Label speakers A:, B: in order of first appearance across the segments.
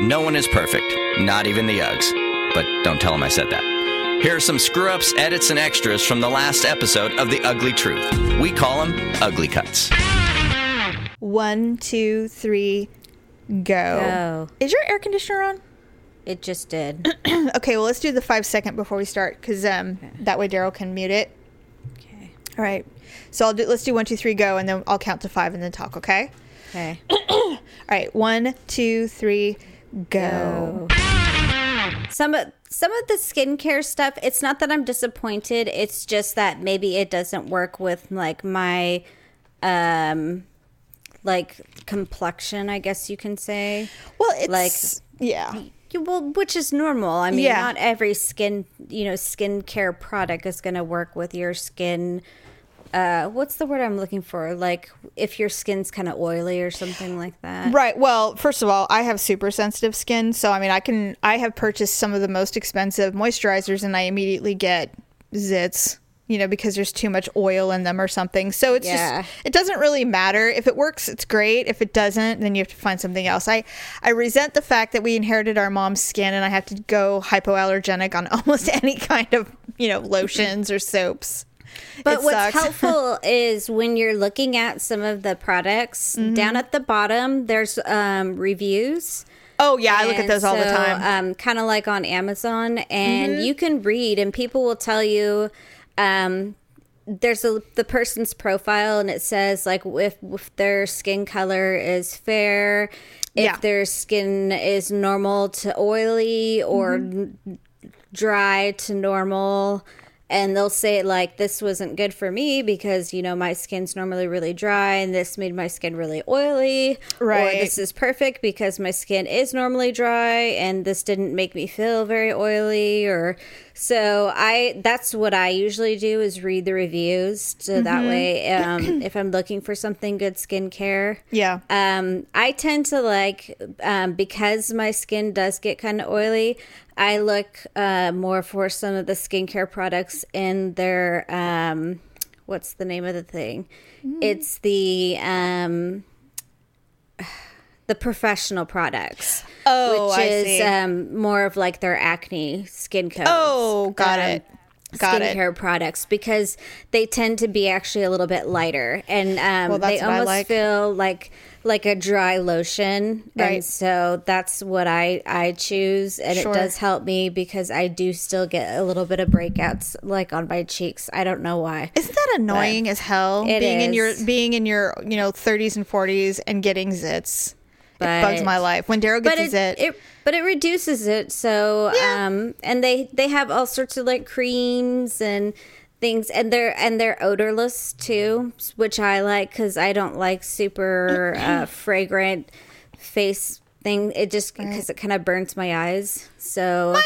A: No one is perfect, not even the Uggs. But don't tell them I said that. Here are some screw ups, edits, and extras from the last episode of The Ugly Truth. We call them Ugly Cuts.
B: One, two, three, go.
C: Go.
B: Is your air conditioner on?
C: It just did.
B: Okay, well, let's do the five second before we start because um, that way Daryl can mute it.
C: Okay.
B: All right. So I'll do. Let's do one, two, three, go, and then I'll count to five and then talk. Okay.
C: Okay.
B: All right. One, two, three, go.
C: Some of some of the skincare stuff, it's not that I'm disappointed. It's just that maybe it doesn't work with like my um like complexion, I guess you can say.
B: Well, it's
C: Like-
B: yeah.
C: Yeah, Well, which is normal. I mean,
B: Yeah.
C: not every skin, you know, skincare product is going to work with your skin. Uh, what's the word I'm looking for? Like if your skin's kind of oily or something like that.
B: Right. Well, first of all, I have super sensitive skin, so I mean, I can I have purchased some of the most expensive moisturizers, and I immediately get zits. You know, because there's too much oil in them or something. So it's
C: Yeah.
B: just it doesn't really matter. If it works, it's great. If it doesn't, then you have to find something else. I I resent the fact that we inherited our mom's skin, and I have to go hypoallergenic on almost any kind of you know lotions or soaps.
C: But
B: It
C: what's helpful is when you're looking at some of the products
B: Mm-hmm.
C: down at the bottom, there's um, reviews.
B: Oh yeah, I look at
C: And
B: those all the time. Mm-hmm.
C: Um, kind of like on Amazon, and you can read, and people will tell you. Um, there's a the person's profile, and it says like if, if their skin color is fair, if
B: Yeah.
C: their skin is normal to oily or
B: Mm-hmm.
C: dry to normal. And they'll say like this wasn't good for me because you know my skin's normally really dry and this made my skin really oily.
B: Right.
C: Or this is perfect because my skin is normally dry and this didn't make me feel very oily or so I that's what I usually do is read the reviews so that
B: Mm-hmm.
C: way um, if I'm looking for something good skincare
B: yeah.
C: um, I tend to like um, because my skin does get kind of oily. I look uh, more for some of the skincare products in their um, what's the name of the thing? It's the um, the professional products.
B: Oh,
C: which
B: I
C: is um, more of like their acne skin codes.
B: Oh, got
C: Um,
B: it. Got it.
C: products because they tend to be actually a little bit lighter and um,
B: Well,
C: they almost
B: like.
C: feel like like a dry lotion
B: Right.
C: and so that's what I I choose and
B: Sure.
C: it does help me because I do still get a little bit of breakouts like on my cheeks I don't know why
B: Isn't that annoying as hell?
C: It
B: being in your being in your you know 30s and 40s and getting zits. It bugs my life. When Daryl gets
C: but it,
B: zit,
C: it but it reduces it so
B: Yeah.
C: um and they they have all sorts of like creams and things and they're and they're odorless too which i like because i don't like super uh, fragrant face thing it just because it kind of burns my eyes so
B: my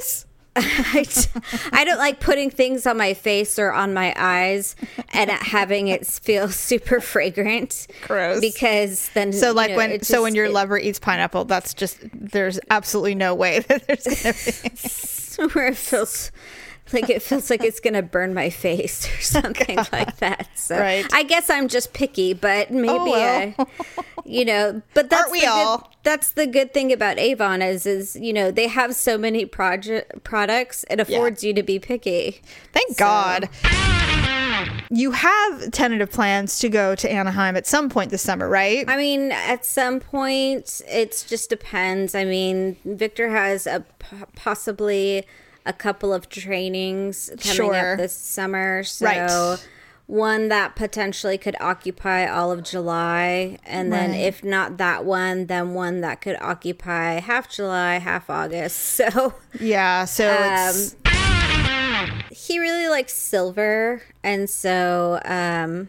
B: eyes.
C: I, I don't like putting things on my face or on my eyes and having it feel super fragrant
B: Gross.
C: because then
B: So
C: you
B: like
C: know,
B: when
C: it
B: so when your
C: it-
B: lover eats pineapple, that's just there's absolutely no way that there's gonna be.
C: where it feels like it feels like it's gonna burn my face or something like that. So
B: Right.
C: I guess I'm just picky, but maybe
B: Oh, well.
C: uh, you know. But that's the good? That's the good thing about Avon is is you know they have so many project products. It affords you to be picky.
B: Thank God. You have tentative plans to go to Anaheim at some point this summer, right?
C: I mean, at some point, it just depends. I mean, Victor has a p- possibly a couple of trainings coming
B: Sure.
C: up this summer, so
B: Right.
C: one that potentially could occupy all of July, and then if not that one, then one that could occupy half July, half August. So
B: yeah. So
C: um,
B: it's
C: he really likes silver, and so um,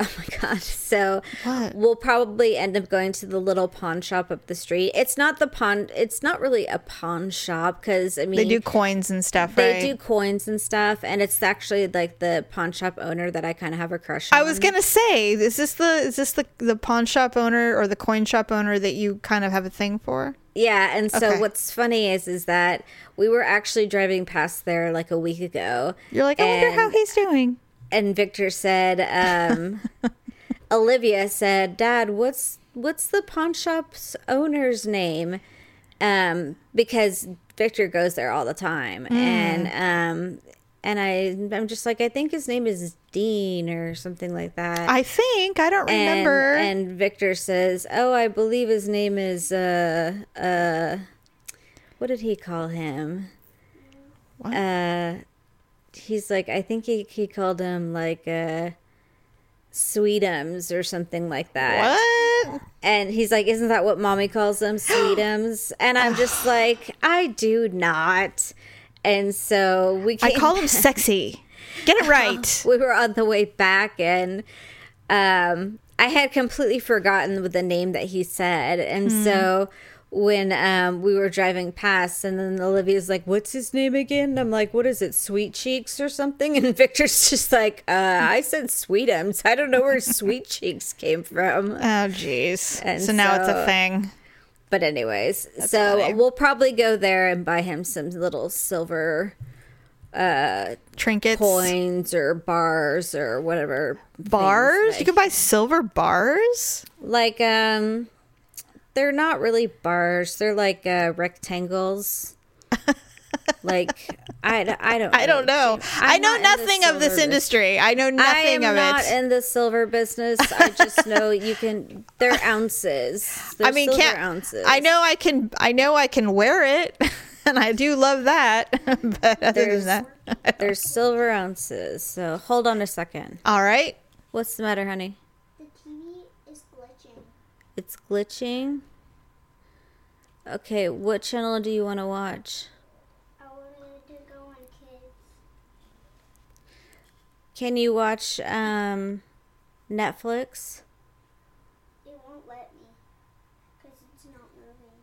C: oh my god, so
B: What?
C: we'll probably end up going to the little pawn shop up the street. It's not the pawn; it's not really a pawn shop because I mean
B: they do coins and stuff,
C: they
B: right?
C: do coins and stuff, and it's actually like the pawn shop owner that I kind of have a crush on.
B: I was gonna say, is this the is this the the pawn shop owner or the coin shop owner that you kind of have a thing for?
C: Yeah, and so
B: Okay.
C: what's funny is is that we were actually driving past there like a week ago.
B: You're like, I wonder how he's doing.
C: And Victor said, um, Olivia said, "Dad, what's what's the pawn shop's owner's name?" um, because Victor goes there all the time,
B: Mm.
C: and um, and I I'm just like I think his name is Dean or something like that.
B: I think I don't
C: and,
B: remember.
C: and Victor says, "Oh, I believe his name is uh uh, what did he call him?
B: What?
C: Uh, he's like I think he he called him like uh, Sweetums or something like that."
B: what?
C: And he's like, Isn't that what mommy calls them? Sweetums? And I'm just like, I do not. And so we
B: I call him sexy. Get it right.
C: we were on the way back and um I had completely forgotten the name that he said. And so when um we were driving past and then Olivia's like, What's his name again? And I'm like, What is it, Sweet Cheeks or something? And Victor's just like, uh, I said Sweetums. I don't know where Sweet Cheeks came from.
B: Oh, jeez. So now it's a thing.
C: But anyways, so
B: funny.
C: we'll probably go there and buy him some little silver uh
B: Trinkets.
C: coins or bars or whatever
B: Bars?
C: things,
B: You can buy silver bars?
C: like, like um, they're not really bars. They're like uh, rectangles. like I, d- I don't
B: I don't know.
C: I'm
B: know
C: not
B: nothing of this
C: silver
B: industry. I know nothing of it.
C: I am
B: of
C: not
B: it.
C: Not in the silver business. I just know you can. They're ounces. They're
B: I mean,
C: silver
B: can't
C: ounces.
B: I know I can I know I can wear it and I do love that. but other
C: There's-
B: than that.
C: They're silver ounces. So hold on a second.
B: All right.
C: What's the matter, honey?
D: The TV is glitching.
C: It's glitching. Okay, what channel do you want to watch?
D: I wanted to go on kids.
C: Can you watch um, Netflix?
D: It won't let me because it's not moving.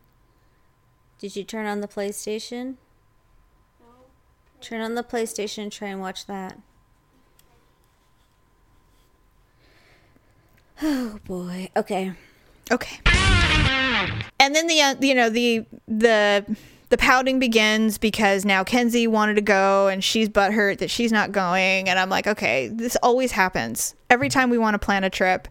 C: Did you turn on the PlayStation?
D: No.
C: Turn on the PlayStation and try and watch that. Oh boy. Okay.
B: Okay. And then the uh, you know the the the pouting begins because now Kenzie wanted to go and she's butthurt that she's not going and I'm like okay this always happens every time we want to plan a trip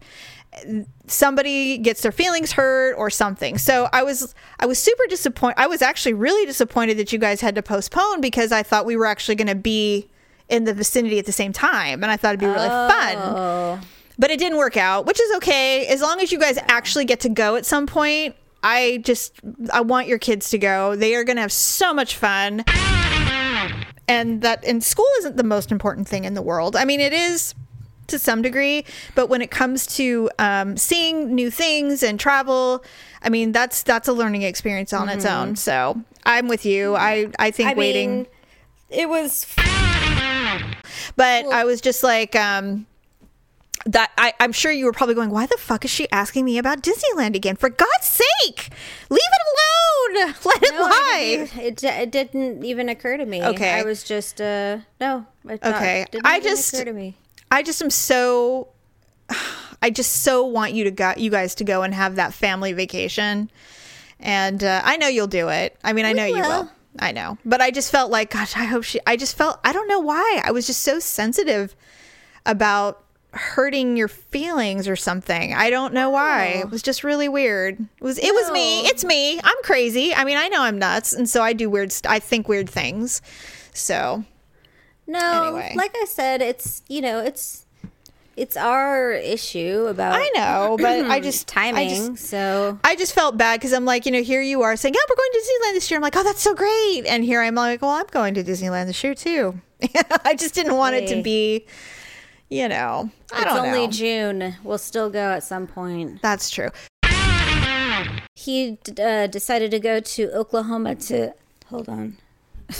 B: somebody gets their feelings hurt or something so I was I was super disappointed I was actually really disappointed that you guys had to postpone because I thought we were actually going to be in the vicinity at the same time and I thought it'd be really fun
C: Oh.
B: but it didn't work out, which is okay as long as you guys actually get to go at some point. I just I want your kids to go. They are going to have so much fun. And that and school isn't the most important thing in the world. I mean, it is to some degree, but when it comes to um, seeing new things and travel, I mean, that's that's a learning experience on its own. So I'm with you. I I think
C: I
B: waiting
C: mean, it was
B: but I was just like, um, that I, I'm sure you were probably going, why the fuck is she asking me about Disneyland again? For God's sake, leave it alone. Let it
C: No, I
B: lie.
C: didn't- It, it didn't even occur to me.
B: Okay.
C: I was just uh no.
B: Okay.
C: Didn't
B: I just-
C: occur to me.
B: I just am so, I just so want you to go, you guys to go and have that family vacation, and uh, I know you'll do it. I mean, I know you
C: will.
B: will. I know, but I just felt like, gosh, I hope she. I just felt, I don't know why. I was just so sensitive about hurting your feelings or something. I don't know why. It was just really weird. It was it was me. It's me. I'm crazy. I mean, I know I'm nuts, and so I do weird. St- I think weird things. So
C: No,
B: Anyway.
C: like I said, it's you know, it's it's our issue about
B: I know, but I just I
C: timing.
B: just-
C: so
B: I just felt bad because I'm like, you know, here you are saying, "Yeah, we're going to Disneyland this year." I'm like, "Oh, that's so great!" And here I'm like, "Well, I'm going to Disneyland this year too." I just didn't want it to be, you know, I
C: it's only
B: know.
C: June. We'll still go at some point.
B: That's true.
C: He d- uh, decided to go to Oklahoma to hold on.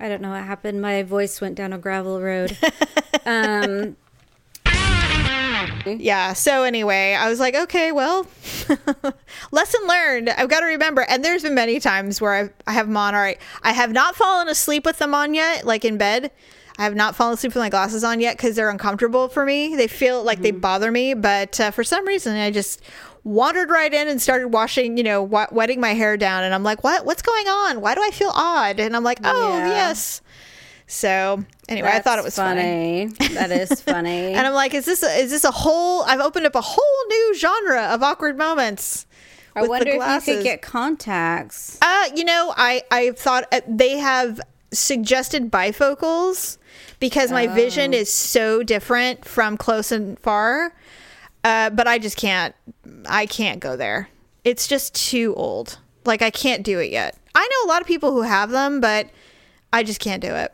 C: I don't know what happened. My voice went down a gravel road. um,
B: Yeah. So anyway, I was like, okay, well, lesson learned. I've got to remember. And there's been many times where I've, I have them on. All right, I have not fallen asleep with them on yet, like in bed. I have not fallen asleep with my glasses on yet because they're uncomfortable for me. They feel like they bother me, but uh, for some reason, I just wandered right in and started washing, you know, wetting my hair down. And I'm like, what? What's going on? Why do I feel odd? And I'm like, oh
C: Yeah.
B: yes. So anyway, I thought it was funny.
C: funny. that is funny.
B: And I'm like, is this a, is this a whole? I've opened up a whole new genre of awkward moments.
C: I wonder if you could get contacts.
B: Uh, you know, I I thought uh, they have suggested bifocals because my vision is so different from close and far. Uh, but I just can't. I can't go there. It's just too old. Like I can't do it yet. I know a lot of people who have them, but I just can't do it.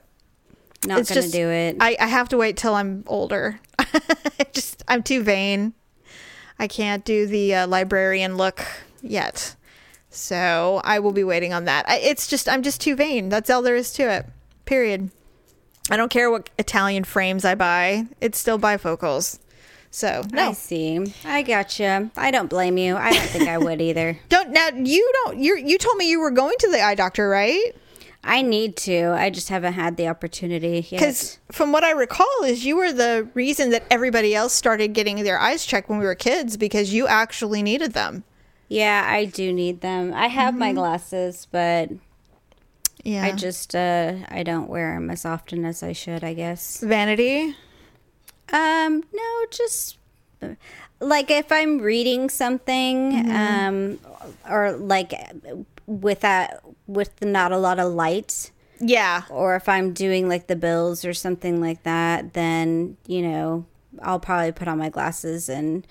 C: Not
B: it's
C: gonna
B: just
C: do it.
B: I, I have to wait till I'm older. just I'm too vain. I can't do the uh, librarian look yet. So I will be waiting on that. I, it's just I'm just too vain. That's all there is to it. Period. I don't care what Italian frames I buy. It's still bifocals. So no.
C: I see. I gotcha. I don't blame you. I don't think I would either.
B: don't now. You don't. You you told me you were going to the eye doctor, right?
C: I need to. I just haven't had the opportunity yet.
B: Because from what I recall, is you were the reason that everybody else started getting their eyes checked when we were kids because you actually needed them.
C: Yeah, I do need them. I have my glasses, but
B: Yeah,
C: I just uh I don't wear them as often as I should, I guess.
B: vanity.
C: Um no, just like if I'm reading something um or like with that with not a lot of light
B: Yeah,
C: or if I'm doing like the bills or something like that, then you know I'll probably put on my glasses and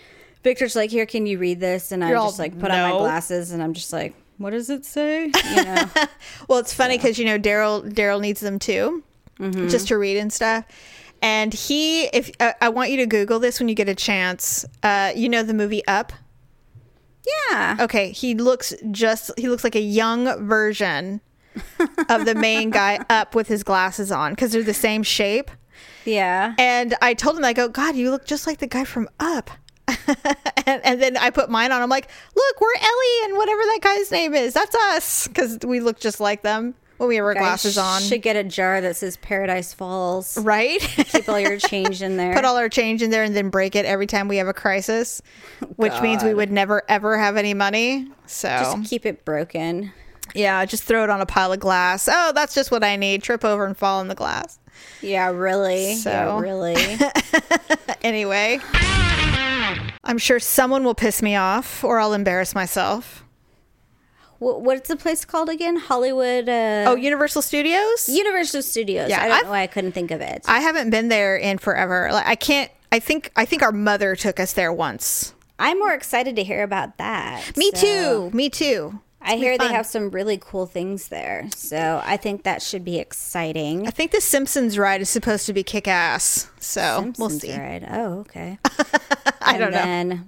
C: Victor's like, "Here, can you read this?" And I just like put on my glasses and I'm just like, "What does it say?" You know.
B: Well, it's funny because you know Daryl Daryl needs them too, just to read and stuff. And he, if uh, I want you to Google this when you get a chance, uh, you know the movie Up.
C: Yeah.
B: Okay, he looks just he looks like a young version of the main guy Up with his glasses on because they're the same shape.
C: Yeah.
B: And I told him, I go, God, you look just like the guy from Up. and, and then I put mine on. I'm like, look, we're Ellie and whatever that guy's name is. That's us because we look just like them when we have our glasses on.
C: Should get a jar that says Paradise Falls.
B: right?
C: Keep all your change in there.
B: Put all our change in there and then break it every time we have a crisis, which means we would never ever have any money. So
C: Just keep it broken.
B: yeah, just throw it on a pile of glass. Oh, that's just what I need. Trip over and fall in the glass.
C: Yeah, really.
B: So-
C: Yeah, really.
B: Anyway, I'm sure someone will piss me off or I'll embarrass myself.
C: What, what's the place called again? Hollywood. Uh,
B: Oh, Universal Studios?
C: Universal Studios.
B: Yeah,
C: I don't
B: I've-
C: know why I couldn't think of it.
B: I haven't been there in forever. Like I can't I think I think our mother took us there once.
C: I'm more excited to hear about that.
B: Me
C: so-
B: too. Me too.
C: I
B: be
C: hear they have some really cool things there. So I think that should be exciting.
B: I think the Simpsons ride is supposed to be kick ass. So we'll see.
C: ride. Oh, okay.
B: I don't know.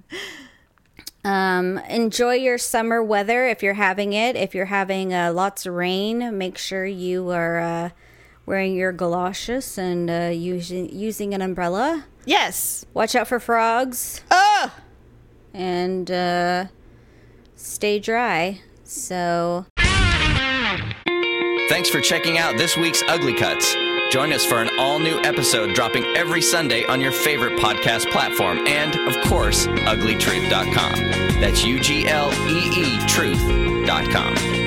C: Then, um, enjoy your summer weather if you're having it. If you're having uh, lots of rain, make sure you are uh, wearing your galoshes and uh, using using an umbrella.
B: Yes.
C: Watch out for frogs
B: Oh,
C: and uh, stay dry. So
A: Thanks for checking out this week's Ugly Cuts. Join us for an all new episode dropping every Sunday on your favorite podcast platform and, of course, uglytruth.com. That's U G L E E truth.com.